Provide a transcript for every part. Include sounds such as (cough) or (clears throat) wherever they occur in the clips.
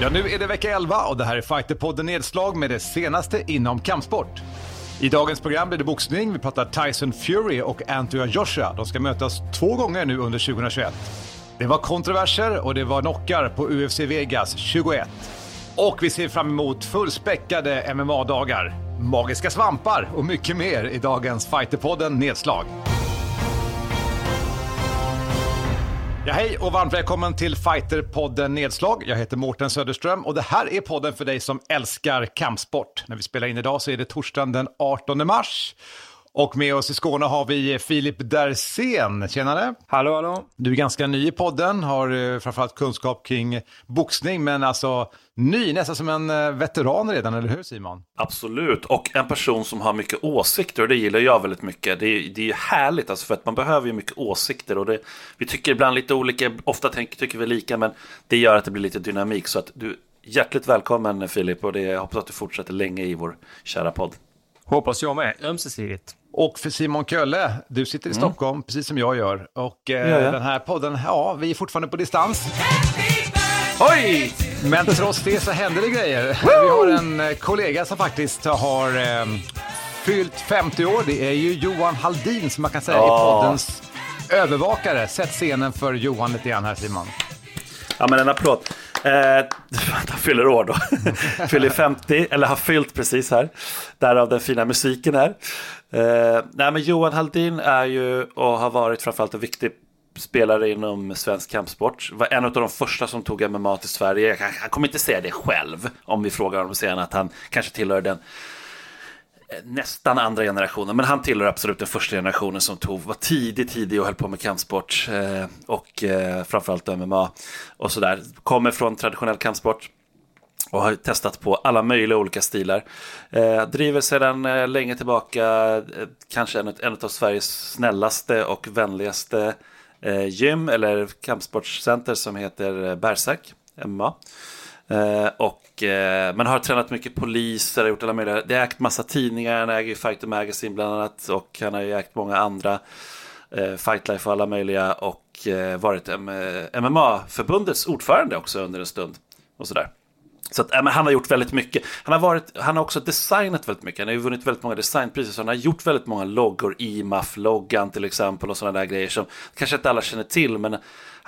Ja, nu är det vecka 11 och det här är Fighterpodden Nedslag med det senaste inom kampsport. I dagens program blir det boxning. Vi pratar Tyson Fury och Anthony Joshua. De ska mötas två gånger nu under 2021. Det var kontroverser och det var knockar på UFC Vegas 21. Och vi ser fram emot fullspäckade MMA-dagar, magiska svampar och mycket mer i dagens Fighterpodden Nedslag. Ja, hej och varmt välkommen till Fighterpodden Nedslag. Jag heter Mårten Söderström och det här är podden för dig som älskar kampsport. När vi spelar in idag så är det torsdagen den 18 mars. Och med oss i Skåne har vi Filip Dersén. Tjenare! Hallå, hallå! Du är ganska ny i podden, har eh, framförallt kunskap kring boxning, men alltså ny, nästan som en eh, veteran redan, eller hur Simon? Absolut, och en person som har mycket åsikter och det gillar jag väldigt mycket. Det är, det är härligt, alltså, för att man behöver ju mycket åsikter och det, vi tycker ibland lite olika, ofta tänker, tycker vi lika, men det gör att det blir lite dynamik. Så att du, hjärtligt välkommen Filip och det, jag hoppas att du fortsätter länge i vår kära podd. Hoppas jag med, ömsesidigt. Och för Simon Kölle, du sitter i mm. Stockholm precis som jag gör. Och eh, ja, ja. den här podden, ja, vi är fortfarande på distans. Oj! Men trots det så händer det grejer. vi har en eh, kollega som faktiskt har eh, fyllt 50 år. Det är ju Johan Haldin som man kan säga oh. är poddens övervakare. Sätt scenen för Johan lite grann här Simon. Ja men en applåd. Eh, (laughs) han fyller år då. (laughs) fyller 50, eller har fyllt precis här. Därav den fina musiken här. Eh, nej, men Johan Haldin är ju och har varit framförallt en viktig spelare inom svensk kampsport. Var en av de första som tog MMA till Sverige. Han kommer inte säga det själv om vi frågar honom sen att han kanske tillhör den nästan andra generationen, men han tillhör absolut den första generationen som tog, var tidig, tidig och höll på med kampsport eh, och eh, framförallt MMA och sådär. Kommer från traditionell kampsport och har testat på alla möjliga olika stilar. Eh, driver sedan eh, länge tillbaka eh, kanske en, en av Sveriges snällaste och vänligaste eh, gym eller kampsportscenter som heter eh, MMA. Eh, och, eh, men har tränat mycket poliser, gjort alla möjliga, det har ägt massa tidningar, han äger Fighter Magazine bland annat och han har ju ägt många andra eh, Fightlife och alla möjliga och eh, varit MMA-förbundets eh, ordförande också under en stund och sådär. Så att, äh, han har gjort väldigt mycket. Han har, varit, han har också designat väldigt mycket. Han har ju vunnit väldigt många designpriser. Så han har gjort väldigt många loggor. IMAF-loggan till exempel och sådana där grejer som kanske inte alla känner till. Men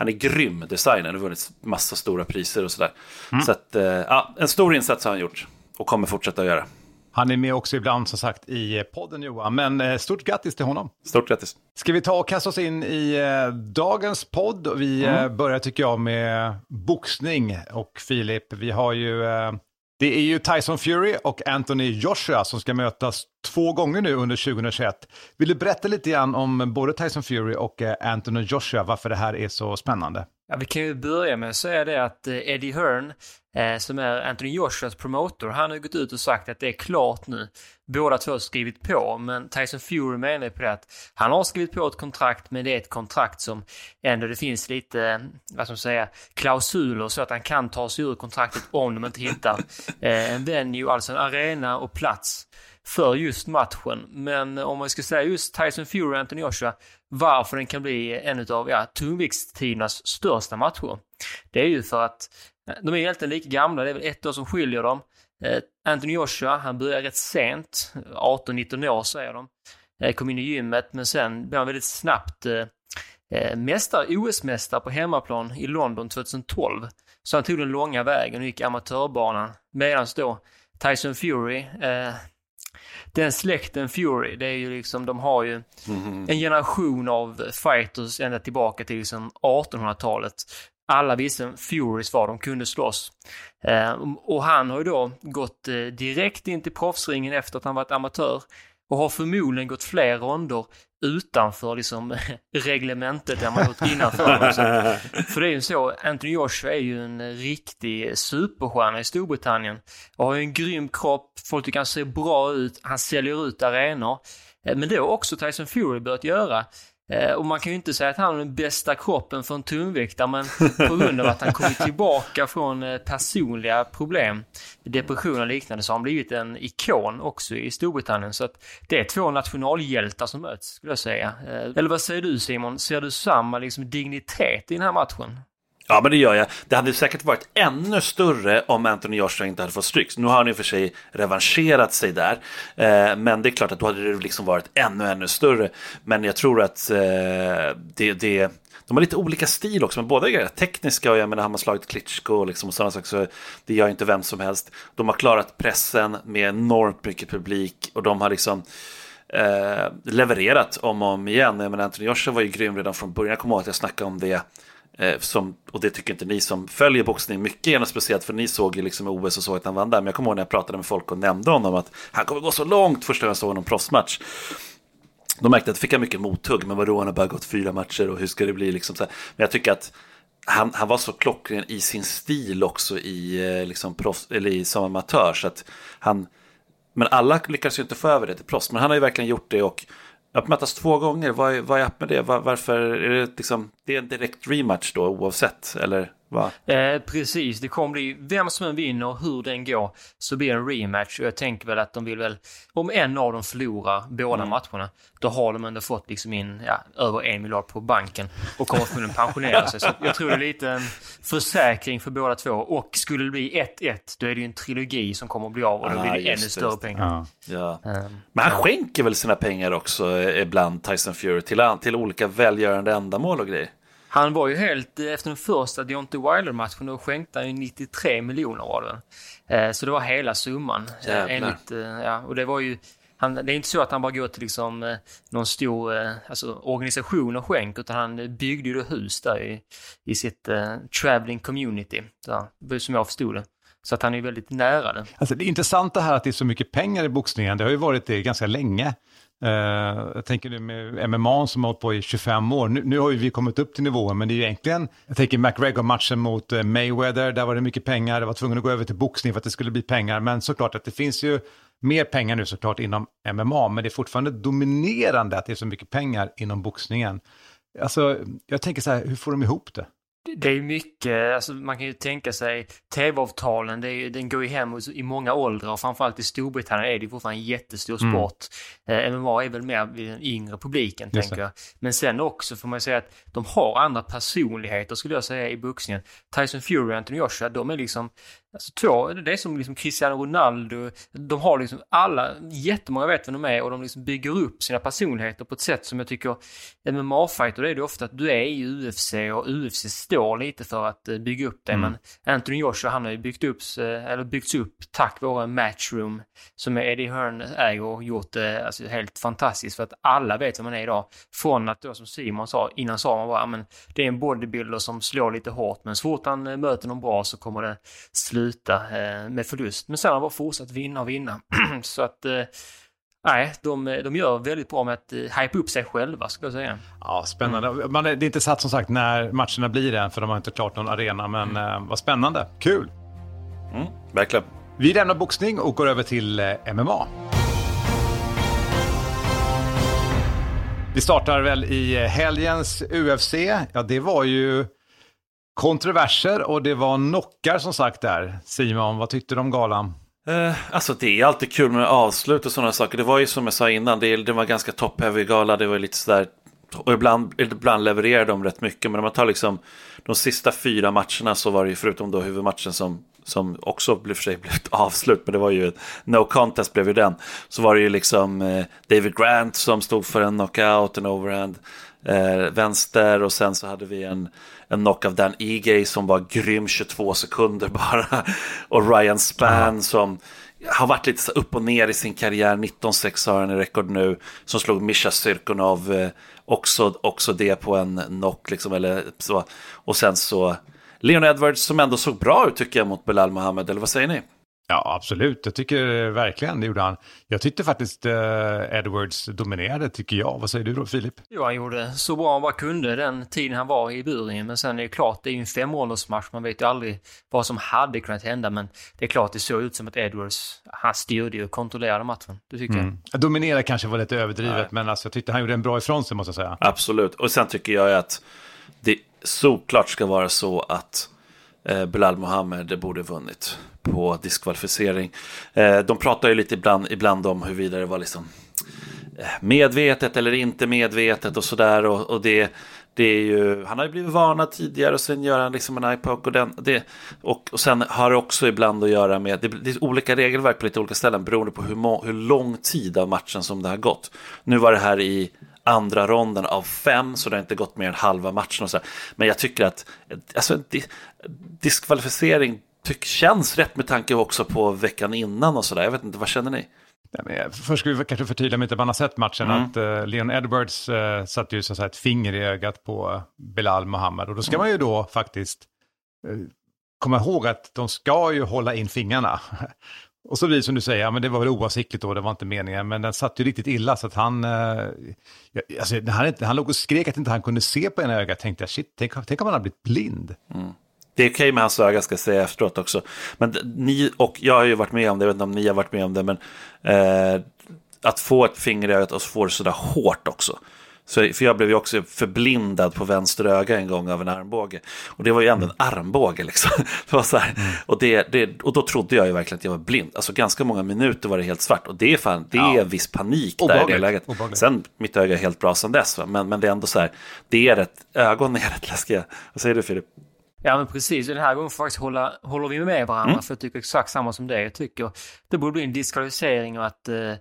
han är grym designer. Har vunnit massa stora priser och sådär. Mm. Så att, äh, ja, en stor insats har han gjort. Och kommer fortsätta att göra. Han är med också ibland som sagt i podden Johan, men eh, stort grattis till honom. Stort grattis. Ska vi ta och kasta oss in i eh, dagens podd? Vi mm. eh, börjar tycker jag med boxning och Filip, vi har ju eh, det är ju Tyson Fury och Anthony Joshua som ska mötas två gånger nu under 2021. Vill du berätta lite grann om både Tyson Fury och eh, Anthony Joshua, varför det här är så spännande? Ja, vi kan ju börja med att säga det att eh, Eddie Hearn, eh, som är Anthony Joshuas promotor, han har gått ut och sagt att det är klart nu. Båda två har skrivit på, men Tyson Fury menar på det att han har skrivit på ett kontrakt, men det är ett kontrakt som ändå det finns lite, eh, vad ska man säga, klausuler så att han kan ta sig ur kontraktet om de inte hittar eh, en venue, alltså en arena och plats för just matchen. Men om man ska säga just Tyson Fury och Anthony Joshua, varför den kan bli en av ja, tungviktstidernas största matcher. Det är ju för att eh, de är egentligen lika gamla, det är väl ett år som skiljer dem. Eh, Anthony Joshua, han börjar rätt sent, 18-19 år säger de. Eh, kom in i gymmet, men sen blev han väldigt snabbt mästare, OS-mästare på hemmaplan i London 2012. Så han tog den långa vägen och gick amatörbanan. Medan då Tyson Fury, eh, den släkten Fury, det är ju liksom, de har ju mm. en generation av fighters ända tillbaka till liksom 1800-talet. Alla visste vem Furys var, de kunde slåss. Eh, och han har ju då gått eh, direkt in till proffsringen efter att han varit amatör och har förmodligen gått fler ronder utanför liksom (laughs) reglementet än man gjort innanför. (laughs) för det är ju så, Anthony Joshua är ju en riktig superstjärna i Storbritannien och har ju en grym kropp, folk tycker han ser bra ut, han säljer ut arenor. Eh, men det har också Tyson Fury börjat göra. Eh, och man kan ju inte säga att han har den bästa kroppen för en tungviktare, men på grund av att han kommit tillbaka från eh, personliga problem, depression och liknande, så har han blivit en ikon också i Storbritannien. Så att det är två nationalhjältar som möts, skulle jag säga. Eh, eller vad säger du Simon? Ser du samma liksom, dignitet i den här matchen? Ja, men det gör jag. Det hade säkert varit ännu större om Anthony Joshua inte hade fått stryk. Nu har han i och för sig revanscherat sig där. Eh, men det är klart att då hade det liksom varit ännu, ännu större. Men jag tror att eh, det, det de har lite olika stil också, men båda är tekniska och jag menar, har man slagit Klitschko och, liksom och sådana saker så det gör inte vem som helst. De har klarat pressen med enormt mycket publik och de har liksom eh, levererat om och om igen. Jag menar, Anthony Joshua var ju grym redan från början, jag kommer ihåg att jag snackade om det Eh, som, och det tycker inte ni som följer boxning mycket gärna speciellt för ni såg ju liksom OS och såg att han vann där. Men jag kommer ihåg när jag pratade med folk och nämnde honom att han kommer gå så långt första gången jag såg honom proffsmatch. De märkte att det fick han mycket mothugg, men vadå, han har bara gått fyra matcher och hur ska det bli liksom så här. Men jag tycker att han, han var så klockren i sin stil också i, eh, liksom, proffs, eller i, som amatör. Så att han, men alla lyckas ju inte få över det till proffs, men han har ju verkligen gjort det och att mötas två gånger, vad är, vad är upp med det? Var, varför är det liksom, det är en direkt rematch då oavsett? Eller Va? Eh, precis, det kommer bli, vem som än vinner, hur den går, så blir det en rematch. Och jag tänker väl att de vill väl, om en av dem förlorar båda mm. matcherna, då har de ändå fått liksom in ja, över en miljard på banken och kommer förmodligen pensionera sig. Så jag tror det är lite en försäkring för båda två. Och skulle det bli 1-1, då är det ju en trilogi som kommer att bli av och då ah, blir det ännu större pengar. Ja. Ja. Um, Men han skänker väl sina pengar också ibland, Tyson Fury, till, till olika välgörande ändamål och grejer? Han var ju helt, eh, efter den första Deontay Wilder-matchen, då skänkte han ju 93 miljoner var det eh, Så det var hela summan. Eh, Jävlar. Enligt, ja, och det var ju, han, det är inte så att han bara går till liksom, någon stor alltså, organisation och skänk, utan han byggde ju hus där i, i sitt uh, traveling community, där, som jag förstod det. Så att han är väldigt nära det. Alltså det intressanta här att det är så mycket pengar i boxningen, det har ju varit det ganska länge. Uh, jag tänker nu med MMA som har hållit på i 25 år. Nu, nu har ju vi kommit upp till nivån, men det är ju egentligen, jag tänker McGregor-matchen mot uh, Mayweather, där var det mycket pengar, det var tvungen att gå över till boxning för att det skulle bli pengar, men såklart att det finns ju mer pengar nu såklart inom MMA, men det är fortfarande dominerande att det är så mycket pengar inom boxningen. Alltså, jag tänker så här, hur får de ihop det? Det är mycket, alltså man kan ju tänka sig tv-avtalen, den går ju hem i många åldrar och framförallt i Storbritannien är det fortfarande en jättestor mm. sport. Mm. Eh, MMA är väl mer vid den yngre publiken, Just tänker jag. Men sen också får man säga att de har andra personligheter skulle jag säga i boxningen. Tyson Fury och Anthony Joshua, de är liksom Alltså två, det är som liksom Cristiano Ronaldo. De har liksom alla, jättemånga vet vem de är och de liksom bygger upp sina personligheter på ett sätt som jag tycker MMA-fighter, det är det ofta att du är i UFC och UFC står lite för att eh, bygga upp det. Mm. Men Anthony Joshua, han har ju byggt upp, eller byggts upp tack vare Matchroom som Eddie Hearn äger och gjort det alltså, helt fantastiskt för att alla vet vem man är idag. Från att då som Simon sa, innan sa man bara, men det är en bodybuilder som slår lite hårt men så fort han eh, möter någon bra så kommer det sluta sluta eh, med förlust. Men sen har bara fortsatt vinna och vinna. (clears throat) så att eh, Nej, de, de gör väldigt bra med att uh, hype upp sig själva, ska jag säga. Ja, spännande. Mm. Man, det är inte satt som sagt när matcherna blir än, för de har inte klart någon arena, men mm. vad spännande. Kul! Mm, verkligen. Vi lämnar boxning och går över till MMA. Vi startar väl i helgens UFC. Ja, det var ju kontroverser och det var knockar som sagt där. Simon, vad tyckte du om galan? Eh, alltså det är alltid kul med avslut och sådana saker. Det var ju som jag sa innan, det, det var ganska top-heavy gala. Det var lite sådär, och ibland, ibland levererar de rätt mycket. Men om man tar liksom de sista fyra matcherna så var det ju förutom då huvudmatchen som, som också blev för sig blev ett avslut. Men det var ju no contest blev ju den. Så var det ju liksom eh, David Grant som stod för en knockout, en overhand eh, vänster och sen så hade vi en, en knock av Dan Egay som var grym 22 sekunder (laughs) bara. Och Ryan Spann som har varit lite så upp och ner i sin karriär, 19-6 har han i rekord nu, som slog Mischa Syrkunov, eh, också, också det på en knock liksom, eller så. Och sen så Leon Edwards som ändå såg bra ut tycker jag mot Belal Mohammed, eller vad säger ni? Ja, absolut. Jag tycker verkligen det gjorde han. Jag tyckte faktiskt eh, Edwards dominerade, tycker jag. Vad säger du då, Filip? Jo, han gjorde så bra han bara kunde den tiden han var i buren. Men sen är det klart, det är ju en femåldersmatch. Man vet ju aldrig vad som hade kunnat hända. Men det är klart, det såg ut som att Edwards, han styrde och kontrollerade matchen. Det tycker mm. jag. Dominera kanske var lite överdrivet, Nej. men alltså, jag tyckte han gjorde en bra ifrån sig, måste jag säga. Absolut. Och sen tycker jag att det såklart ska vara så att Eh, Bilal Mohammed borde vunnit på diskvalificering. Eh, de pratar ju lite ibland, ibland om huruvida det var liksom eh, medvetet eller inte medvetet och sådär. Och, och det, det är ju, han har ju blivit varnad tidigare och sen gör han liksom en iPoke. och, den, det, och, och sen har det också ibland att göra med, det, det är olika regelverk på lite olika ställen beroende på hur, må, hur lång tid av matchen som det har gått. Nu var det här i andra ronden av fem, så det har inte gått mer än halva matchen. Och så. Men jag tycker att alltså, diskvalificering tyck, känns rätt med tanke också på veckan innan och sådär. Jag vet inte, vad känner ni? först ska vi kanske förtydliga om inte man har sett matchen mm. att uh, Leon Edwards uh, satte ju så att säga, ett finger i ögat på Bilal Mohammed. Och då ska mm. man ju då faktiskt uh, komma ihåg att de ska ju hålla in fingrarna. Och så blir det som du säger, ja, men det var väl oavsiktligt då, det var inte meningen, men den satt ju riktigt illa så att han, eh, alltså, han, han låg och skrek att inte han kunde se på ena ögat, tänkte jag, shit, tänk, tänk om han har blivit blind. Mm. Det är okej okay med hans öga ska jag säga efteråt också. Men ni, och jag har ju varit med om det, jag vet inte om ni har varit med om det, men eh, att få ett finger i ögat och så får det sådär hårt också. Så, för jag blev ju också förblindad på vänster öga en gång av en armbåge. Och det var ju ändå en mm. armbåge liksom. (laughs) Det var så mm. och, det, det, och då trodde jag ju verkligen att jag var blind. Alltså ganska många minuter var det helt svart. Och det är, fan, det är en viss panik där i det läget. Obagligt. Sen, mitt öga är helt bra sedan dess. Va? Men, men det är ändå så här, det är rätt, ögonen är rätt läskiga. Vad säger du Filip? Ja men precis, den här gången faktiskt hålla, håller vi med varandra mm. för jag tycker exakt samma som det. Jag tycker det borde bli en diskvalificering och att eh,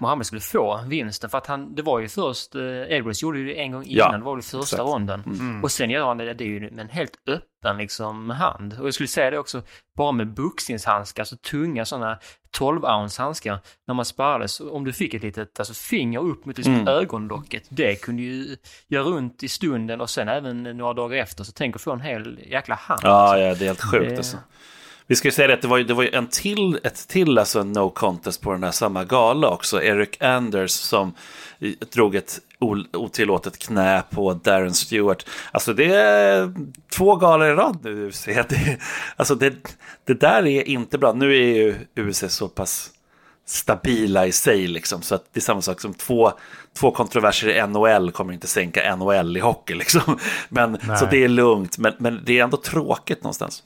Mohammed skulle få vinsten. För att han, det var ju först, eh, Edwards gjorde ju det en gång innan, ja, det var väl första exakt. ronden. Mm. Och sen gör han det, det är ju med en helt öppen liksom hand. Och jag skulle säga det också, bara med boxningshandskar, så tunga sådana 12 ounce handskar när man sparades. Om du fick ett litet alltså, finger upp mot liksom, mm. ögonlocket, det kunde ju göra runt i stunden och sen även några dagar efter. Så tänk att få en hel jäkla hand. Ja, alltså. ja det är helt sjukt det... alltså. Vi ska ju säga att det var, det var en till, ett till alltså no contest på den här samma gala också. Eric Anders som drog ett otillåtet knä på Darren Stewart. Alltså det är två galor i rad nu UFC. (laughs) Det, alltså det, det där är inte bra. Nu är ju UFC så pass stabila i sig liksom. Så att det är samma sak som två, två kontroverser i NHL kommer inte sänka NHL i hockey (laughs) liksom. Men, så det är lugnt, men, men det är ändå tråkigt någonstans.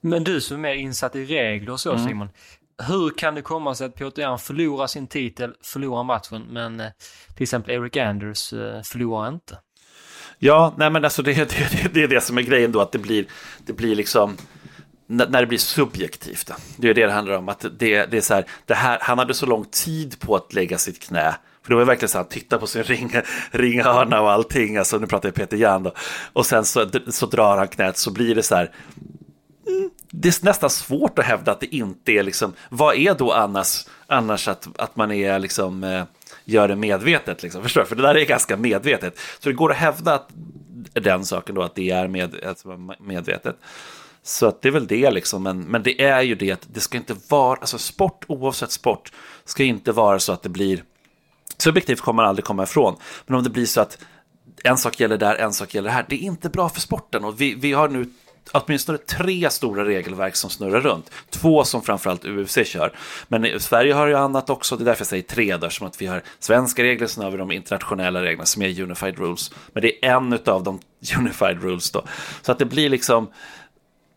Men du som är mer insatt i regler och så mm. Simon. Hur kan det komma sig att Piotr Jan förlorar sin titel, förlorar matchen, men eh, till exempel Eric Anders eh, förlorar inte? Ja, nej men alltså det, det, det är det som är grejen då, att det blir, det blir liksom när det blir subjektivt. Det är det det handlar om. Att det, det är så här, det här, han hade så lång tid på att lägga sitt knä. För det var verkligen så här, titta på sin ring, (laughs) ringhörna och allting. Alltså, nu pratar jag Peter Jan då. Och sen så, så drar han knät så blir det så här det är nästan svårt att hävda att det inte är liksom, vad är då annars, annars att, att man är liksom, eh, gör det medvetet, liksom, förstår du? För det där är ganska medvetet. Så det går att hävda att, den saken då, att det är med, alltså medvetet. Så att det är väl det liksom, men, men det är ju det att det ska inte vara, alltså sport oavsett sport, ska inte vara så att det blir, subjektivt kommer man aldrig komma ifrån, men om det blir så att en sak gäller där, en sak gäller här, det är inte bra för sporten och vi, vi har nu åtminstone tre stora regelverk som snurrar runt. Två som framförallt UFC kör. Men Sverige har ju annat också, det är därför jag säger tre där, som att vi har svenska regler, sen har vi de internationella reglerna som är Unified Rules. Men det är en av de (laughs) Unified Rules då. Så att det blir liksom,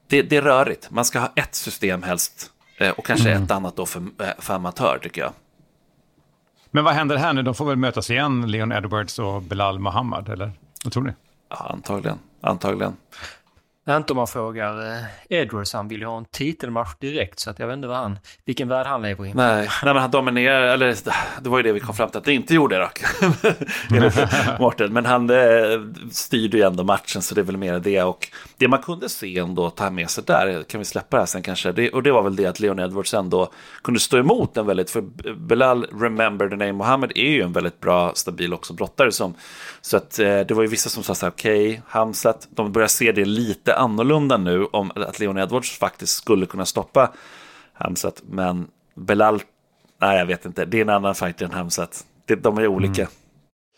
det, det är rörigt. Man ska ha ett system helst eh, och kanske mm. ett annat då för, eh, för amatör tycker jag. Men vad händer här nu? De får väl mötas igen, Leon Edwards och Belal Mohammad, eller? Vad tror ni? Ja, antagligen. Antagligen. Inte om man frågar eh, Edwards, han vill ju ha en titelmatch direkt så att jag vet inte vad han, vilken värld han lever i. Nej, nej men han dominerar, eller det var ju det vi kom fram till att det inte gjorde dock. (laughs) Martin, men han eh, styrde ju ändå matchen så det är väl mer det och det man kunde se ändå ta med sig där, kan vi släppa det här sen kanske, det, och det var väl det att Leon Edwards ändå kunde stå emot en väldigt, för Belal Remember the name Mohammed är ju en väldigt bra, stabil också brottare som, så att eh, det var ju vissa som sa så här, okej, okay, Hamzat, de börjar se det lite annorlunda nu om att Leon Edwards faktiskt skulle kunna stoppa Hamzat, men Belal, nej jag vet inte, det är en annan fighter än Hamzat, de är olika. Mm.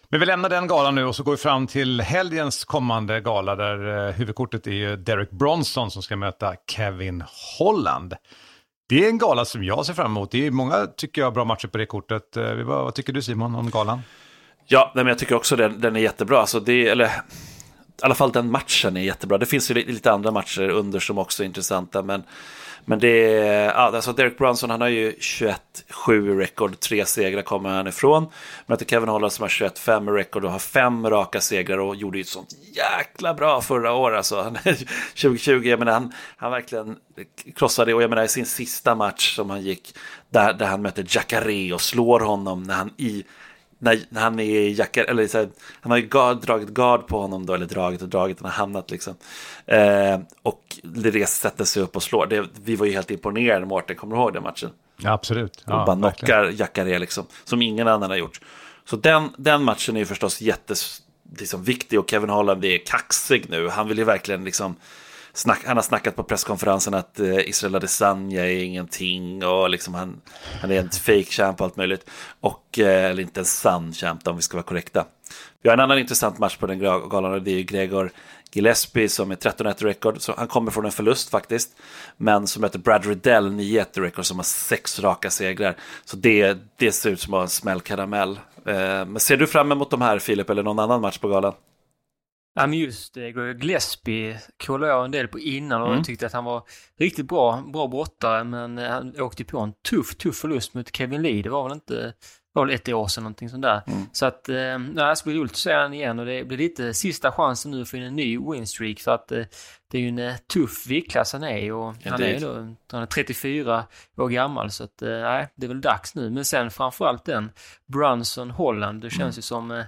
Men vi lämnar den galan nu och så går vi fram till helgens kommande gala där eh, huvudkortet är ju Derek Bronson som ska möta Kevin Holland. Det är en gala som jag ser fram emot. Det är många, tycker jag, bra matcher på det kortet. Eh, vad tycker du Simon om galan? Ja, men jag tycker också den, den är jättebra. Alltså det, eller, i alla fall den matchen är jättebra. Det finns ju lite andra matcher under som också är intressanta. Men, Men det är, alltså Derek Brunson, han har ju 21-7 rekord, tre segrar kommer han ifrån. Möter Kevin Holland som har 21-5 rekord och har fem raka segrar och gjorde ju ett sånt jäkla bra förra året. Alltså. 2020, (laughs) jag menar, han, han verkligen krossade, och jag menar i sin sista match som han gick, där, där han möter Jacare och slår honom när han i när, när han är i jackar, eller så här, han har ju guard, dragit gard på honom då, eller dragit och dragit, han har hamnat liksom. Eh, och Lires sätter sig upp och slår. Det, vi var ju helt imponerade, Mårten, kommer du ihåg den matchen? Ja, absolut. Ja, och bara knockar Jacare liksom, som ingen annan har gjort. Så den, den matchen är ju förstås jätteviktig liksom, och Kevin Holland är kaxig nu. Han vill ju verkligen liksom snack, han har snackat på presskonferensen att eh, Israel Adesanya är ingenting och liksom han, han är en fake champ och allt möjligt. Och, eh, eller inte en sann champ om vi ska vara korrekta. Vi har en annan intressant match på den galan och det är ju Gregor Gillespie som är 13-1 rekord. Så han kommer från en förlust faktiskt. Men som möter Brad Riddell 9-1 rekord som har sex raka segrar. Så det, det ser ut som en smällkaramell. Eh, men ser du fram emot de här Filip eller någon annan match på galan? Ja men just det, Gillespie kollade jag en del på innan och mm. tyckte att han var riktigt bra, bra brottare men han åkte på en tuff, tuff förlust mot Kevin Lee. Det var väl inte, var väl ett år sedan någonting sånt där. Mm. Så att, eh, ja, det ska bli roligt att se honom igen och det blir lite sista chansen nu för en ny winstreak så att eh, det är ju en eh, tuff viktklass han är och han är, då, han är 34 år gammal så att nej, det är väl dags nu. Men sen framförallt den Brunson Holland, det känns mm. ju som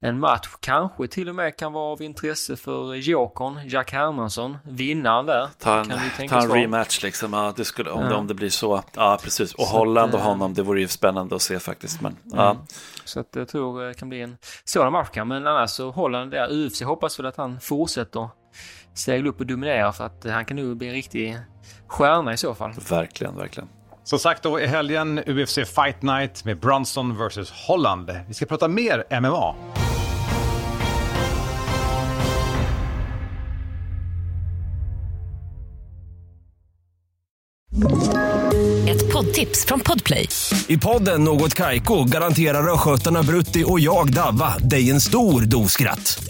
en match kanske till och med kan vara av intresse för Jokern, Jack Hermansson, vinnaren där. Ta en, ta en rematch liksom, ja, det skulle, om, ja. det, om det blir så. Ja, precis. Och så Holland och honom, det vore ju spännande att se faktiskt. Men, mm. ja. Så att jag tror det kan bli en sådan match. Men annars så Holland där, UFC hoppas väl att han fortsätter segla upp och dominera för att han kan nog bli en riktig stjärna i så fall. Verkligen, verkligen. Som sagt då i helgen UFC Fight Night med Brunson vs Holland. Vi ska prata mer MMA. Ett poddtips från Podplay. I podden Något Kaiko garanterar östgötarna Brutti och jag, Davva, dig en stor dos skratt.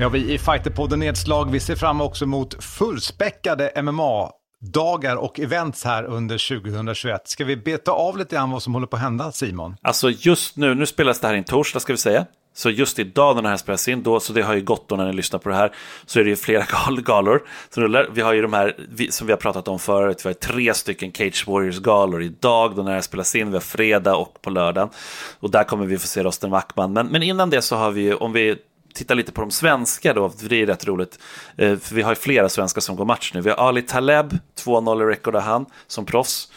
Ja, vi i Fighterpodden Nedslag, vi ser fram också mot fullspäckade MMA dagar och events här under 2021. Ska vi beta av lite grann vad som håller på att hända, Simon? Alltså just nu, nu spelas det här in torsdag ska vi säga. Så just idag när det här spelas in, då, så det har ju gått då när ni lyssnar på det här, så är det ju flera (laughs) gal galor som rullar. Vi har ju de här vi, som vi har pratat om förut, vi har tre stycken Cage Warriors-galor idag då när det här spelas in, vi har fredag och på lördagen. Och där kommer vi få se Rosten Wackman. Men, men innan det så har vi ju, om vi Titta lite på de svenska då, för det är rätt roligt. Eh, för vi har ju flera svenskar som går match nu. Vi har Ali Taleb, 2-0 i record han, som proffs.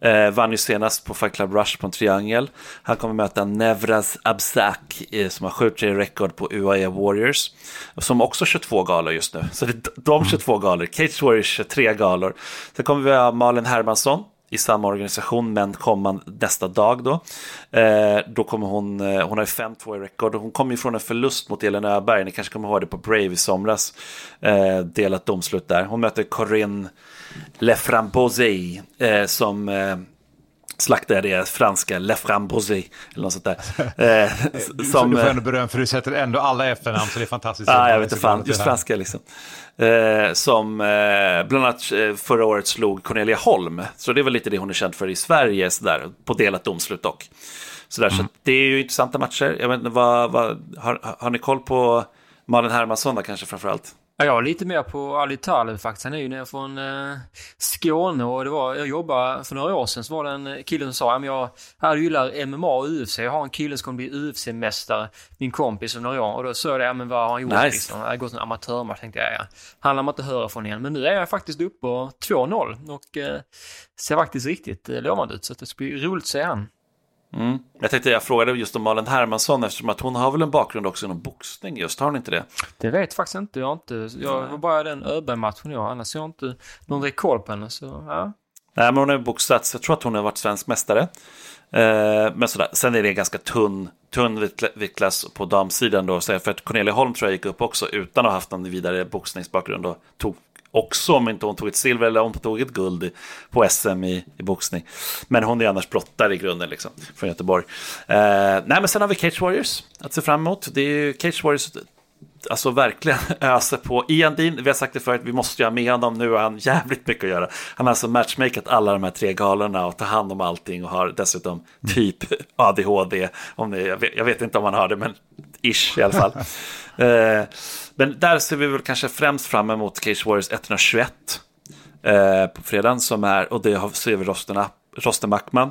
Eh, vann ju senast på Fight Club Rush på en triangel. Han kommer möta Nevraz Abzak eh, som har 7-3 rekord på UAE Warriors. Som också 22 galor just nu. Så det är de 22 galor. Cage Warriors 23 galor. Sen kommer vi ha Malin Hermansson i samma organisation men komma nästa dag då. Eh, då kommer hon, eh, hon har ju 5-2 i rekord hon kommer ju från en förlust mot Elin Öberg, ni kanske kommer ihåg det på Brave i somras. Eh, delat domslut där. Hon möter Corinne Leframbosi eh, som eh, slaktade det franska Le Frambosi eller något sånt där. (laughs) Eh, som, du får ändå beröm för du sätter ändå alla efternamn så det är fantastiskt. Ja, jag vet inte fan, just franska liksom. Eh, som eh, bland annat eh, förra året slog Cornelia Holm. Så det är väl lite det hon är känd för i Sverige, sådär, på delat domslut dock. Sådär, mm. Så det är ju intressanta matcher. Jag vet, vad, vad, har, har ni koll på Malin Hermansson då kanske framförallt? Ja, jag är lite mer på Ali Taleb faktiskt. Han är ju nere från eh, Skåne och det var, jag jobbade för några år sedan så var det en kille som sa att jag, jag gillar MMA och UFC. Jag har en kille som kommer bli UFC-mästare, min kompis om några år. Och då sa jag det, ja, men vad har han gjort nice. liksom? Jag har gått en amatörmatch tänkte jag, ja. Han lär man inte höra från igen. Men nu är jag faktiskt uppe på 2-0 och eh, ser faktiskt riktigt eh, lovande ut. Så det ska bli roligt att se han. Mm. Jag tänkte jag frågade just om Malin Hermansson eftersom att hon har väl en bakgrund också inom boxning just, har hon inte det? Det vet faktiskt inte, jag inte, jag var bara den Öberg-matchen jag, annars har jag inte någon koll på henne så ja. Nej, men hon har boxats. Jag tror att hon har varit svensk mästare. Eh, men sådär. Sen är det ganska tunn, tunn viktklass på damsidan då. Så för att Cornelia Holm tror jag gick upp också utan att ha haft någon vidare boxningsbakgrund. Och tog också, om inte hon tog ett silver eller om hon tog ett guld på SM i, i boxning. Men hon är annars brottare i grunden, liksom, från Göteborg. Eh, nej, men sen har vi Cage Warriors att se fram emot. Det är ju Cage Warriors alltså verkligen (laughs) öser på. Ian Dean, vi har sagt det förut, vi måste ju ha med honom. Nu har han jävligt mycket att göra. Han har alltså matchmakat alla de här tre galorna och tar hand om allting och har dessutom typ (laughs) ADHD. Om ni, jag, vet, jag vet inte om han har det, men ish i alla fall. (laughs) Eh, men där ser vi väl kanske främst fram emot Cage Warriors 121 eh, på fredagen som är, och det ser vi Rosten, Rosten Mackman.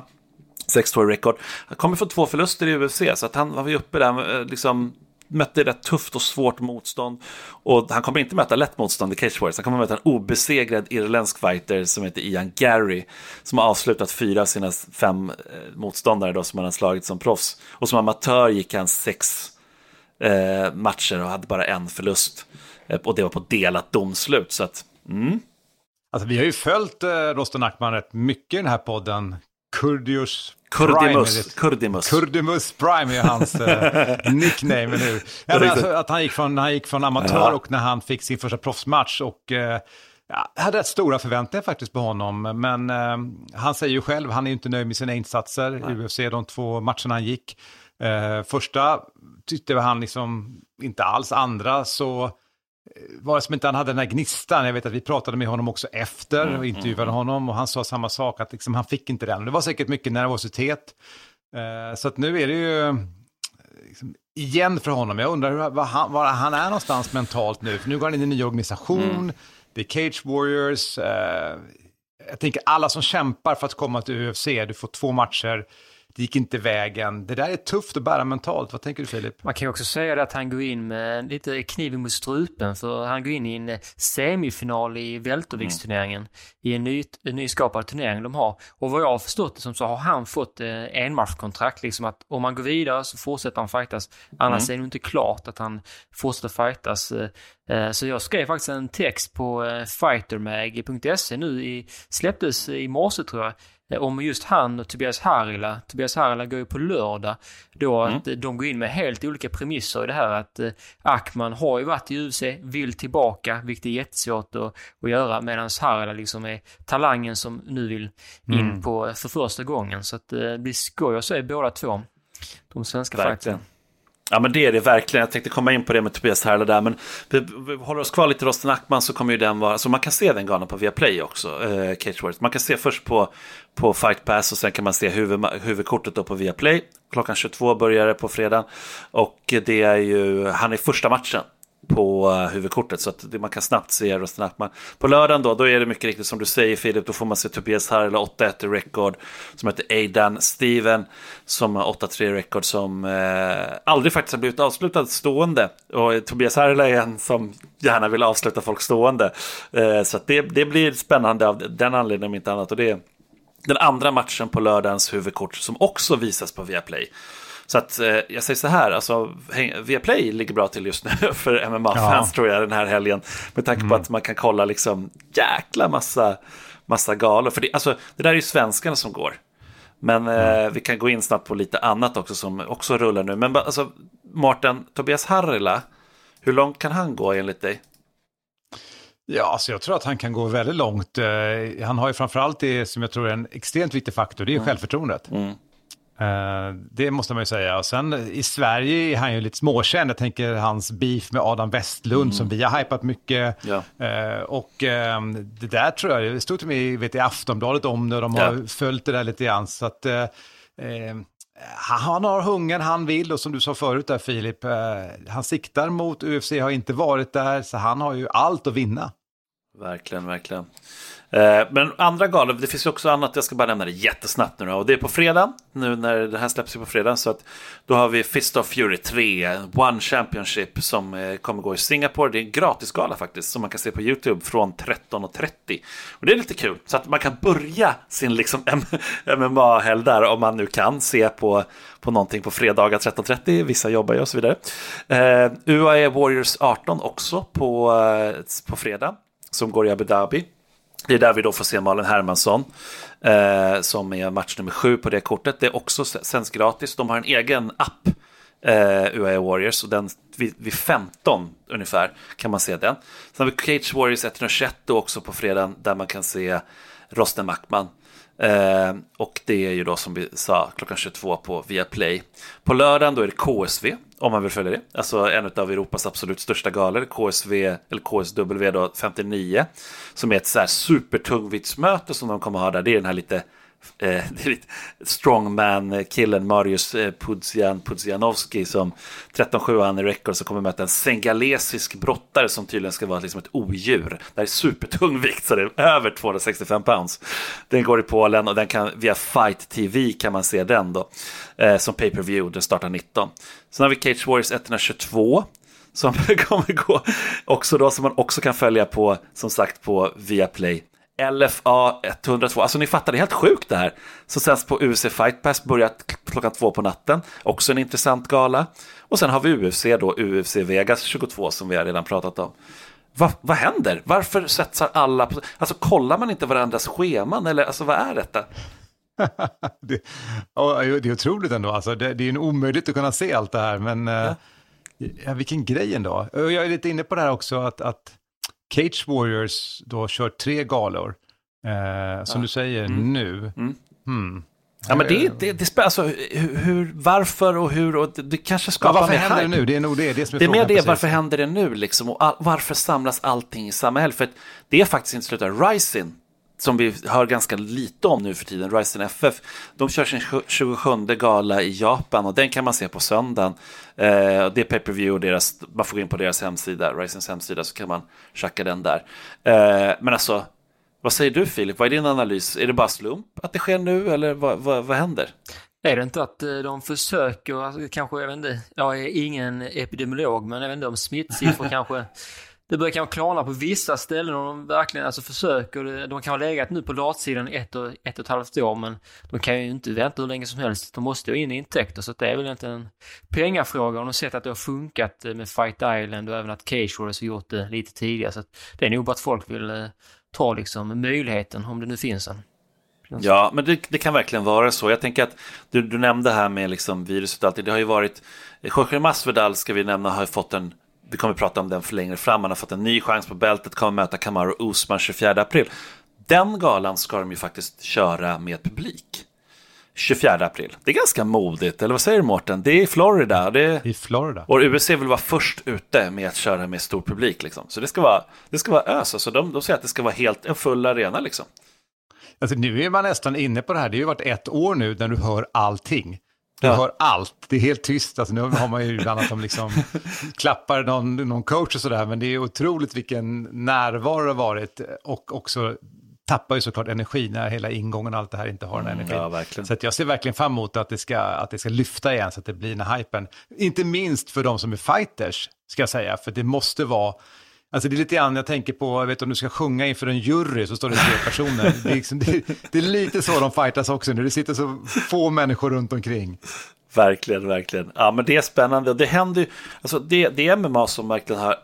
6-2 record. Han kommer från två förluster i UFC, så att han var ju uppe där, eh, liksom mötte rätt tufft och svårt motstånd. Och han kommer inte möta lätt motstånd i Cage Warriors. Han kommer möta en obesegrad irländsk fighter som heter Ian Gary. Som har avslutat fyra av sina fem motståndare då, som han har slagit som proffs. Och som amatör gick han sex eh, matcher och hade bara en förlust. Eh, och det var på delat domslut. Så att, mm. Alltså, vi har ju följt eh, Rosten Ackman rätt mycket i den här podden. Kurdius Kurdimus. Kurdimus. Kurdimus Prime är hans eh, (laughs) nickname nu. Ja, alltså, att han gick från, han gick från amatör ja. och när han fick sin första proffsmatch. Och, eh, ja, hade rätt stora förväntningar faktiskt på honom. Men eh, han säger ju själv, han är inte nöjd med sina insatser i UFC, de två matcherna han gick. Eh, första tyckte han liksom inte alls, andra så var det som inte han hade den här gnistan. Jag vet att vi pratade med honom också efter och mm, intervjuade mm, honom och han sa samma sak, att liksom, han fick inte den. Det var säkert mycket nervositet. Uh, så att nu är det ju liksom, igen för honom. Jag undrar var han, var han är någonstans mentalt nu. För nu går han in i en ny organisation, mm. det är Cage Warriors. Uh, jag tänker alla som kämpar för att komma till UFC, du får två matcher det gick inte vägen. Det där är tufft att bära mentalt. Vad tänker du Filip? Man kan ju också säga att han går in med lite kniven mot strupen för han går in i en semifinal i välterviktsturneringen mm. i en, ny, en nyskapad turnering de har. Och vad jag har förstått det som så har han fått eh, enmatchkontrakt, liksom att om man går vidare så fortsätter han fightas. Annars mm. är det inte klart att han fortsätter fightas. Eh, eh så jag skrev faktiskt en text på eh, fightermag.se nu i, släpptes i morse tror jag om just han och Tobias Harila. Tobias Harila går ju på lördag. Då mm. att de går in med helt olika premisser i det här att eh, Ackman har ju varit i UFC, vill tillbaka, vilket är jättesvårt att, att göra medan Harila liksom är talangen som nu vill in mm. på för första gången. Så att eh, det blir skoj att se båda två. De svenska fighterna. Ja men det är det verkligen. Jag tänkte komma in på det med Tobias Härla där. Men vi, vi håller oss kvar lite Rosten Ackman så kommer ju den vara, så man kan se den galan på Viaplay också, eh, Cage Warriors. Man kan se först på, på Fight Pass och sen kan man se huvud, huvudkortet då på Viaplay. Klockan 22 börjar det på fredag. Och det är ju, han är första matchen på eh, huvudkortet så att man kan snabbt se rösterna. På lördagen då, då är det mycket riktigt som du säger Filip, då får man se Tobias Harrell 8-1 i record som heter Aidan Steven som har 8-3 i record som eh, aldrig faktiskt har blivit avslutad stående. Och Tobias Harrell är en som gärna vill avsluta folk stående. Eh, så det, det blir spännande av den anledningen om inte annat. Och det är den andra matchen på lördagens huvudkort som också visas på Viaplay. Så att eh, jag säger så här, alltså Viaplay ligger bra till just nu (laughs) för MMA-fans ja. tror jag den här helgen. Med tanke mm. på att man kan kolla liksom jäkla massa, massa galor. För det, alltså, det där är ju svenskarna som går. Men eh, mm. vi kan gå in snabbt på lite annat också som också rullar nu. Men alltså, Martin, Tobias Harrila, hur långt kan han gå enligt dig? Ja, alltså jag tror att han kan gå väldigt långt. Uh, han har ju framförallt det som jag tror är en extremt viktig faktor, det är mm. självförtroendet. Mm. Uh, det måste man ju säga. Och sen i Sverige är han ju lite småkänd. Jag tänker hans beef med Adam Westlund mm. som vi har hypat mycket. Ja. Uh, och uh, det där tror jag, det stod till mig vet, i Aftonbladet om det. De har ja. följt det där lite grann. Så att, han har hungern, han vill och som du sa förut där Filip, han siktar mot UFC, har inte varit där, så han har ju allt att vinna. Verkligen, verkligen. Eh, men andra galor, det finns ju också annat, jag ska bara nämna det jättesnabbt nu då. Och det är på fredag, nu när det här släpps på fredag. Så att då har vi Fist of Fury 3, One Championship som eh, kommer gå i Singapore. Det är en gratisgala faktiskt, som man kan se på YouTube från 13.30. Och det är lite kul, så att man kan börja sin liksom MMA-helg där om man nu kan se på, på någonting på fredagar 13.30. Vissa jobbar ju och så vidare. Eh, uh, UAE Warriors 18 också på, på fredag, som går i Abu Dhabi. Det är där vi då får se Malin Hermansson eh, som är match nummer sju på det kortet. Det är också sänds gratis. De har en egen app, eh, UAE Warriors, och den vid, vid 15 ungefär kan man se den. Sen har vi Cage Warriors 121 då också på fredagen där man kan se Rosten Mackman. Eh, och det är ju då som vi sa klockan 22 på Viaplay. På lördagen då är det KSV om man vill följa det. Alltså en av Europas absolut största galor, KSV, eller KSW då, 59. Som är ett så här supertungviktsmöte som de kommer ha där. Det är den här lite eh, strongman-killen Marius eh, Pudzian Pudzianowski som 13-7 han i record så kommer möta en sengalesisk brottare som tydligen ska vara liksom ett odjur. Det här är supertung vikt så det är över 265 pounds. Den går i Polen och den kan via Fight TV kan man se den då eh, som pay-per-view. Den startar 19. Sen har vi Cage Warriors 122 som (laughs) kommer gå också då som man också kan följa på som sagt på Viaplay. LFA 102, alltså ni fattar, det är helt sjukt det här. Som sänds på UFC Fight Pass, börjar klockan två på natten. Också en intressant gala. Och sen har vi UFC då, UFC Vegas 22 som vi har redan pratat om. Va, vad händer? Varför svetsar alla på... Alltså kollar man inte varandras scheman eller alltså vad är detta? (laughs) det, det, är otroligt ändå, alltså, det, det är en omöjligt att kunna se allt det här, men ja. Ja, vilken grej ändå. Jag är lite inne på det här också, att, att Cage Warriors då kör tre galor, eh, som ja. du säger mm. nu. Mm. Hmm. Ja, men det, det, det alltså, hur, varför och hur, och det, det kanske skapar ja, Varför händer det nu? Det är nog det, det som är Det är mer det, varför händer det nu liksom? Och all, varför samlas allting i samma helg? För det är faktiskt inte slutat. Rising som vi hör ganska lite om nu för tiden, Ryzen FF, de kör sin 27 gala i Japan och den kan man se på söndagen. Eh, det är pay-per-view och deras, man får gå in på deras hemsida, Ryzens hemsida, så kan man tjacka den där. Eh, men alltså, vad säger du Filip, vad är din analys? Är det bara slump att det sker nu eller vad, vad, vad händer? Är det inte att eh, de försöker, alltså, kanske, jag vet inte, jag är ingen epidemiolog, men jag vet inte om smittsiffror (laughs) kanske det börjar kanske klarna på vissa ställen och de verkligen alltså försöker. De kan ha legat nu på latsidan ett och, ett och ett halvt år men de kan ju inte vänta hur länge som helst. De måste ju in i intäkter så det är väl inte en pengafråga. Och de har sett att det har funkat eh, med Fight Island och även att Cage Warriors har gjort det lite tidigare. Så det är nog bara att folk vill eh, ta liksom möjligheten om det nu finns en. Ja, men det, det, kan verkligen vara så. Jag tänker att du, du nämnde här med liksom viruset och allt det har ju varit eh, Jorge Masvidal ska vi nämna har fått en vi kommer att prata om den för längre fram. Han har fått en ny chans på bältet, kommer möta Kamaru Usman 24 april. Den galan ska de ju faktiskt köra med publik. 24 april. Det är ganska modigt, eller vad säger du Mårten? Det är i Florida. Det är... I Florida. Och UBC vill vara först ute med att köra med stor publik. Liksom. Så det ska vara, det ska vara ös. Alltså, de, de säger att det ska vara helt en full arena. Liksom. Alltså, nu är man nästan inne på det här. Det har ju varit ett år nu där du hör allting. Du ja. hör allt, det är helt tyst. Alltså, nu har man ju ibland att de liksom (laughs) klappar någon, någon coach och sådär, men det är otroligt vilken närvaro det har varit och också tappar ju såklart energi när hela ingången och allt det här inte har den mm, energin. Ja, så jag ser verkligen fram emot att det, ska, att det ska lyfta igen så att det blir den här hypen. Inte minst för de som är fighters, ska jag säga, för det måste vara Alltså det är lite grann, jag tänker på, jag vet om du ska sjunga inför en jury så står det tre personer. Det är, liksom, det, det är lite så de fightas också nu, det sitter så få människor runt omkring. Verkligen, verkligen. Ja, men det är spännande. Det händer ju, alltså det, det är MMA som verkligen har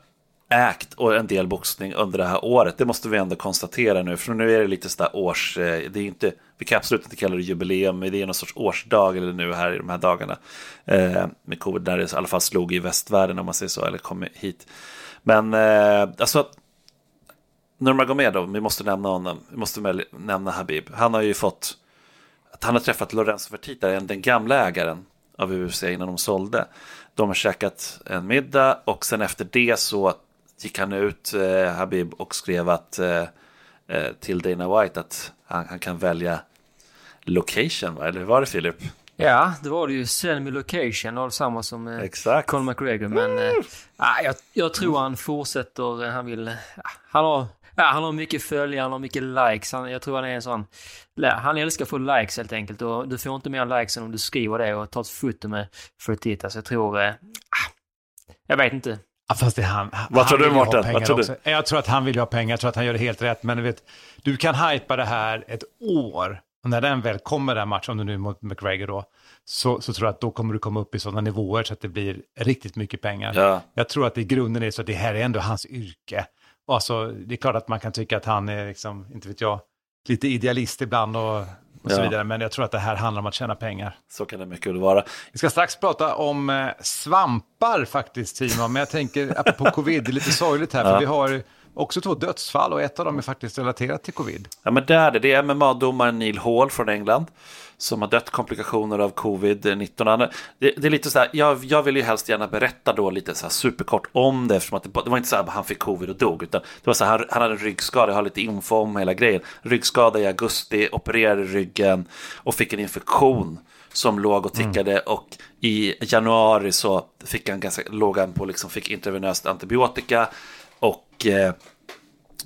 ägt och en del boxning under det här året. Det måste vi ändå konstatera nu, för nu är det lite sådär års, eh, det är inte, vi kan absolut inte kalla det jubileum, men det är någon sorts årsdag eller nu här i de här dagarna. Eh, med covid, när det i alla fall slog i västvärlden om man säger så, eller kom hit. Men eh, alltså, Nurmagomedov, vi måste nämna honom, vi måste nämna Habib. Han har ju fått, han har träffat Lorenzo Fertitta, den gamla ägaren av UFC innan de sålde. De har käkat en middag och sen efter det så gick han ut, eh, Habib, och skrev att, eh, eh till Dana White att han, han kan välja location, va? eller hur var det Filip? Ja, det var det ju. Send me location och samma som eh, Exakt. Conor McGregor. Men eh, jag, jag tror han fortsätter. Han vill... han har... Ja, han har mycket följare, han har mycket likes. Han, jag tror han är en sån... Han älskar att få likes helt enkelt och du får inte mer likes än om du skriver det och tar ett foto med för att titta. Så jag tror... Eh, jag vet inte. Ja, fast det är han. Vad tror du Mårten? Vad tror du? Jag tror att han vill ha pengar, jag tror att han gör det helt rätt. Men du vet, du kan hypa det här ett år och när den väl kommer, den matchen, om du nu mot McGregor då, så, så tror jag att då kommer du komma upp i sådana nivåer så att det blir riktigt mycket pengar. Ja. Jag tror att i grunden är så att det här är ändå hans yrke. alltså, det är klart att man kan tycka att han är, liksom, inte vet jag, lite idealist ibland och, och så Ja. vidare. Men jag tror att det här handlar om att tjäna pengar. Så kan det mycket väl vara. Vi ska strax prata om eh, svampar faktiskt, Simon. Men jag tänker, apropå (laughs) covid, det är lite sorgligt här, för Ja. vi har också två dödsfall och ett av dem är faktiskt relaterat till covid. Ja, men det är det. Det är MMA-domaren Neil Hall från England som har dött komplikationer av covid-19. Det, det är lite så här, jag, jag vill ju helst gärna berätta då lite så här superkort om det eftersom att det, det var inte så här att han fick covid och dog utan det var så här, han, han hade en ryggskada, jag har lite info om hela grejen. Ryggskada i augusti, opererade ryggen och fick en infektion som låg och tickade och i januari så fick han ganska, låg han på liksom, fick intravenöst antibiotika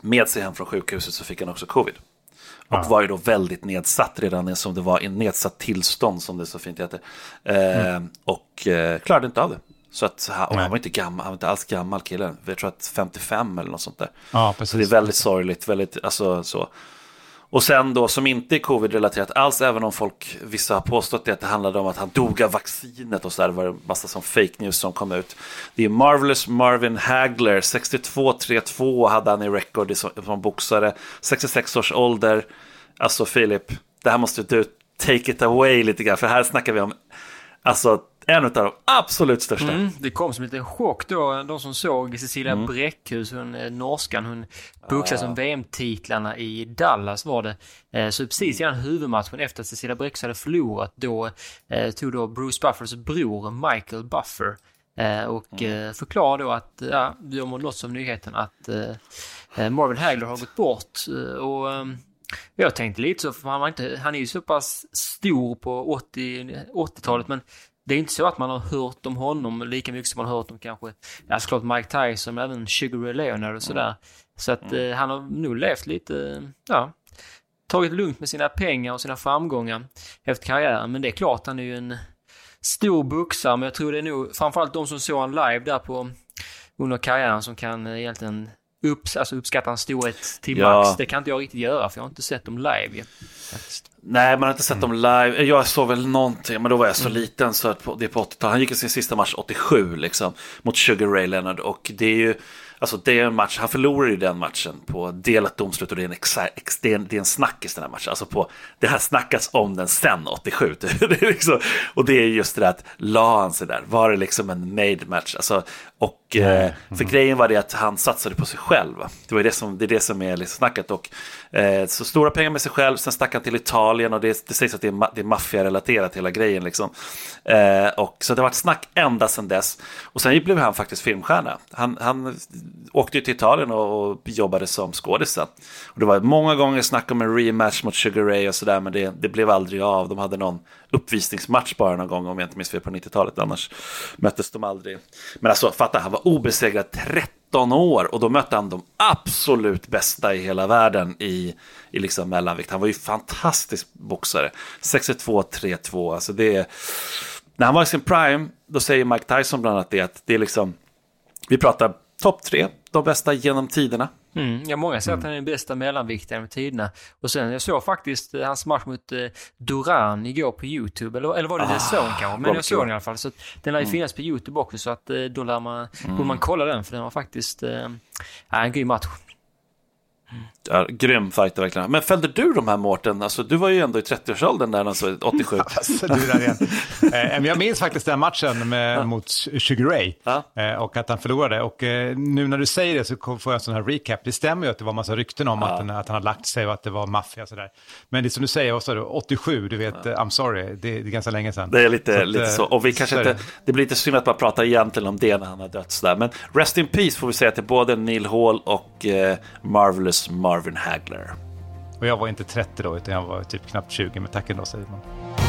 med sig hem från sjukhuset så fick han också covid. Och var ju då väldigt nedsatt redan som det var i nedsatt tillstånd som det så fint heter. Eh, Och eh, klarade inte av det. Så att han, han var inte gammal, han var inte alls gammal killen. Jag tror att 55 eller något sånt där. Ja, Så det är väldigt sorgligt, väldigt, alltså så. Och sen då som inte är covid-relaterat alls, även om folk, vissa har påstått det, att det handlade om att han dog av vaccinet och så där, var det massa som fake news som kom ut. Det är Marvelous Marvin Hagler, 62-32 hade han i record som, som boxare, 66 års ålder. Alltså Filip, det här måste du take it away lite grann, för här snackar vi om, alltså en av de absolut största. Mm, det kom som en liten chock då, de som såg Cecilia Bräckhus, hon eh, norskan, hon boxade som VM-titlarna i Dallas var det. Eh, Så precis innan huvudmatchen efter att Cecilia Bräckhus hade förlorat, då eh, tog då Bruce Buffers bror Michael Buffer och eh, förklarade då att, ja, vi har nåtts av nyheten att eh, Marvin Hagler har gått bort. Och jag tänkte lite så, för han, var inte, han är ju så pass stor på 80 80-talet, men det är inte så att man har hört om honom lika mycket som man har hört om kanske, ja såklart Mike Tyson, men även Sugar Ray Leonard och sådär. Så att eh, han har nog levt lite, ja, tagit lugnt med sina pengar och sina framgångar efter karriären. Men det är klart, han är ju en stor boxare, men jag tror det är nog framförallt de som såg han live där på under karriären som kan eh, egentligen upps, alltså uppskatta hans storhet till Ja. max. Det kan inte jag riktigt göra, för jag har inte sett dem live faktiskt. Nej, man har inte sett dem live. Jag såg väl någonting, men då var jag så liten så att det är på 80-talet. Han gick i sin sista match 87 liksom mot Sugar Ray Leonard och det är ju Alltså det är en match, han förlorade ju den matchen på delat domslut och det är en, exa, ex, det är en, det är en snackis den här matchen. Alltså på, det har snackats om den sen 87. (laughs) Det är liksom, och det är just det där att la han sig där, var det liksom en made match? Alltså, och eh, för grejen var det att han satsade på sig själv. Det, var det, som, det är det som är liksom snacket. Och, eh, så stora pengar med sig själv, sen stack han till Italien och det, det sägs att det är, ma- det är maffiarelaterat hela grejen. Liksom. Eh, och, så det har varit snack ända sedan dess. Och sen blev han faktiskt filmstjärna. Han, han åkte ju till Italien och, och jobbade som skådis. Och det var många gånger snack om en rematch mot Sugar Ray och sådär, men det, det blev aldrig av. De hade någon uppvisningsmatch bara någon gång, om jag inte minns fel, på 90-talet. Annars möttes de aldrig. Men alltså, fatta, han var obesegrad 13 år och då mötte han de absolut bästa i hela världen i, i liksom mellanvikt. Han var ju fantastisk boxare. 62-3-2, alltså det är... När han var i sin prime, då säger Mike Tyson bland annat det att det är liksom... Vi pratar topp tre, de bästa genom tiderna. Mm, ja, många säger att han är den bästa mellanviktaren med tiderna. Och sen, jag såg faktiskt eh, hans match mot eh, Duran igår på YouTube, eller, eller var det ah, Zone kanske? Men jag såg den i alla fall. Så den lär ju finnas på YouTube också, så att eh, då lär man, borde man kolla den, för den var faktiskt eh, en grym match. Ja, grym fighter verkligen. Men följde du de här Mårten? Alltså, du var ju ändå i 30-årsåldern där, alltså 87. Alltså, du där igen. Eh, jag minns faktiskt den matchen med, mot Sugar Ray Ja. eh, och att han förlorade. Och eh, nu när du säger det så får jag en sån här recap. Det stämmer ju att det var massa rykten om att, han, att han hade lagt sig och att det var maffia och sådär. Men det som du säger, vad sa du, 87, du vet, eh, I'm sorry, det, det är ganska länge sedan. Det är lite Så att, lite eh, så. Och vi kanske inte, det blir lite synd att man pratar egentligen om det när han har dött sådär. Men Rest in Peace får vi säga till både Neil Hall och eh, Marvelous Marvin Hagler. Och jag var inte 30 då, utan jag var typ knappt 20, men tack ändå säger man.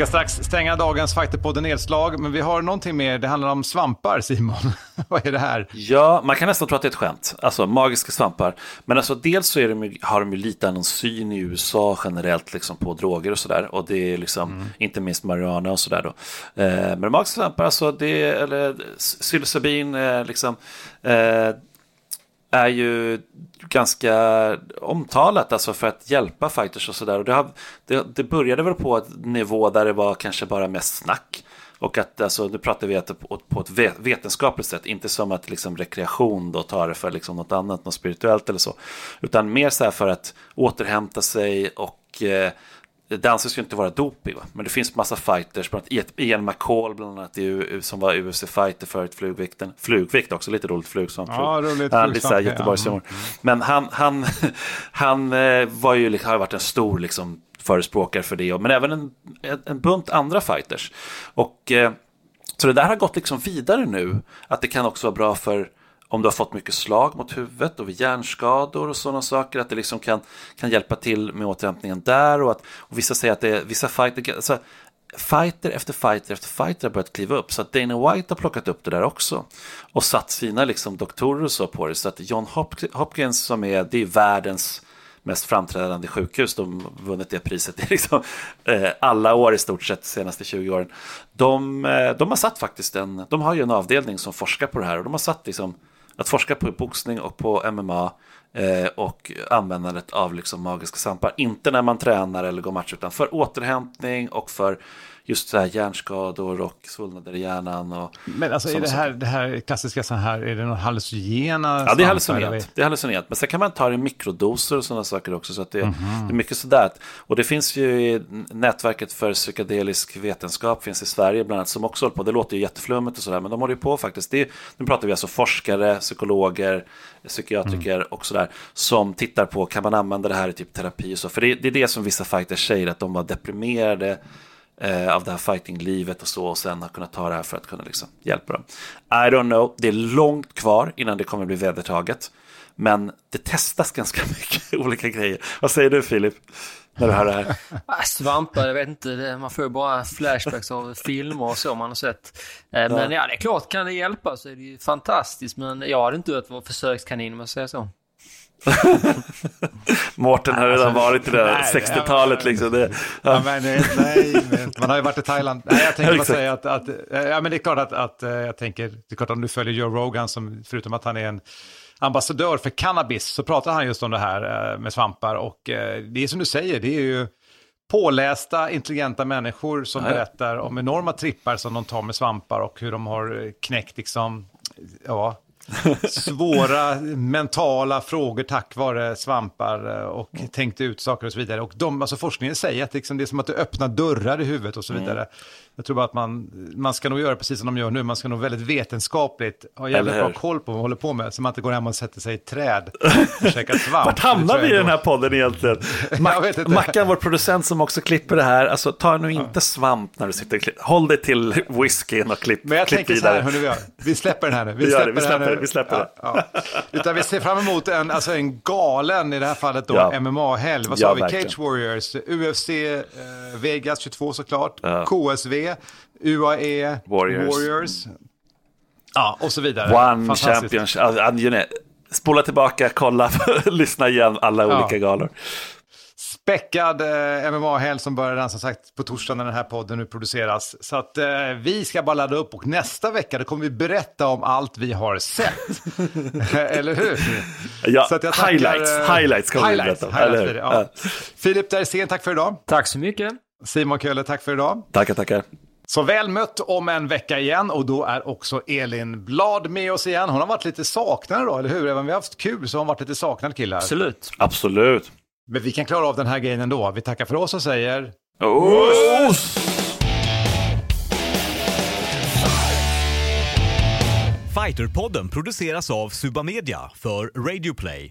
Ska strax stänga dagens Fighterpodden nedslag, men vi har någonting mer. Det handlar om svampar, Simon. (laughs) Vad är det här? Ja, man kan nästan tro att det är ett skämt. Alltså magiska svampar. Men alltså dels så de, har de ju lite annan syn i USA generellt liksom, på droger och sådär. Och det är liksom inte minst marijuana och sådär då. Eh, men magiska svampar, alltså det eller psilocybin, eh, liksom. Eh, är ju ganska omtalat alltså för att hjälpa fighters och sådär. Det, har, det, det började väl på en nivå där det var kanske bara mest snack. Och att, alltså, nu pratar vi på, på ett vetenskapligt sätt, inte som att liksom, rekreation då tar det för liksom, något annat, något spirituellt eller så. Utan mer så här för att återhämta sig och eh, det anses ju inte vara doping, va? men det finns massa fighters, bland annat Ian McCall bland annat, som var UFC-fighter förut, flugvikten. Flugvikt också, lite roligt flug som ja, flug. Han, lite såhär Göteborgs ja. Men han, han, (laughs) han eh, var ju, har varit en stor liksom, förespråkare för det, men även en, en bunt andra fighters. Och, eh, så det där har gått liksom vidare nu, att det kan också vara bra för om du har fått mycket slag mot huvudet och vid hjärnskador och sådana saker, att det liksom kan, kan hjälpa till med återhämtningen där och att och vissa säger att det är vissa fighter, alltså, fighter efter fighter efter fighter har börjat kliva upp. Så att Dana White har plockat upp det där också och satt sina liksom doktorer och så på det. Så att John Hopkins som är, det är världens mest framträdande sjukhus, de har vunnit det priset i liksom, eh, alla år i stort sett de senaste 20 åren. De, eh, de har satt faktiskt en, de har ju en avdelning som forskar på det här och de har satt liksom att forska på boxning och på MMA eh, och användandet av liksom magiska svampar. Inte när man tränar eller går match utan för återhämtning och för just så här hjärnskador och svullnader i hjärnan. Och men alltså är det här, det här klassiska så här, är det någon hallucinogena? Ja, det är hallucinogent. Det är hallucinogent. Men sen kan man ta det i mikrodoser och sådana saker också. Så att det, mm -hmm. det är mycket sådär. Och det finns ju i nätverket för psykedelisk vetenskap finns i Sverige bland annat som också håller på. Det låter ju jätteflummigt och sådär, men de håller ju på faktiskt. Det, nu pratar vi alltså forskare, psykologer, psykiatriker mm. och sådär som tittar på, kan man använda det här i typ terapi och så? För det, det är det som vissa fighters säger, att de var deprimerade eh, av det här fighting-livet och så och sen har kunnat ta det här för att kunna liksom hjälpa dem. I don't know, det är långt kvar innan det kommer bli vedertaget. Men det testas ganska (laughs) mycket olika grejer. Vad säger du Filip? När du hör det här? (laughs) Ah, svampar, jag vet inte. Man får ju bara flashbacks av filmer och så man har sett. Eh, men ja, det är klart, kan det hjälpa så är det ju fantastiskt. Men jag hade inte vara försökskanin om jag säger så. (laughs) Mårten har redan alltså, varit i det 60-talet liksom. Det, ja. ja. men, nej, man har ju varit i Thailand. Nej, jag tänkte bara säga att, att, ja, men det är klart att, att eh, jag tänker, det är klart om du följer Joe Rogan, som, förutom att han är en ambassadör för cannabis, så pratar han just om det här eh, med svampar. Och eh, det är som du säger, det är ju pålästa, intelligenta människor som Nej. berättar om enorma trippar som de tar med svampar och hur de har knäckt liksom, ja, svåra mentala frågor tack vare svampar eh, och mm. tänkt ut saker och så vidare. Och de, alltså forskningen säger att liksom, det är som att det öppnar dörrar i huvudet och så vidare. Mm. Jag tror bara att man, man ska nog göra precis som de gör nu, man ska nog väldigt vetenskapligt ha jävligt bra koll på vad man håller på med, så man inte går hem och sätter sig i ett träd och (laughs) käkar svamp. Vart hamnar vi i den här podden egentligen? (laughs) Mac Mackan, vår producent som också klipper det här, alltså ta nu inte ja. svamp när du sitter och klipper, håll dig till whiskyn och klipp, Men jag klipp tänker vidare. så här, hörni, vi, vi släpper den här nu. (laughs) Vi, vi släpper, vi släpper, det, vi släpper det. Ja, ja. Utan vi ser fram emot en, alltså en galen, i det här fallet då. MMA-helg. Vad sa vi? Verkligen. Cage Warriors, UFC, eh, Vegas 22 såklart, KSV, UAE, Warriors. Warriors. Ja, och så vidare. One Championship. Alltså, spola tillbaka, kolla, (laughs) lyssna igen alla ja. olika galor. Späckad eh, MMA-helg som börjar redan som sagt på torsdag när den här podden nu produceras. Så att eh, vi ska bara ladda upp och nästa vecka då kommer vi berätta om allt vi har sett. (laughs) eller hur? Ja, så att jag tackar, highlights, eh, highlights kommer highlights, vi berätta om. Highlights, ja. Ja. Filip Dersén, tack för idag. Tack så mycket. Simon Kölle, tack för idag. Tackar, tackar. Så väl mött om en vecka igen och då är också Elin Blad med oss igen. Hon har varit lite saknad då, eller hur? Även om vi har haft kul så har hon varit lite saknad killar. Absolut. Absolut. Men vi kan klara av den här grejen ändå. Vi tackar för oss och säger... Oss! Fighterpodden produceras av Suba Media för Radio Play.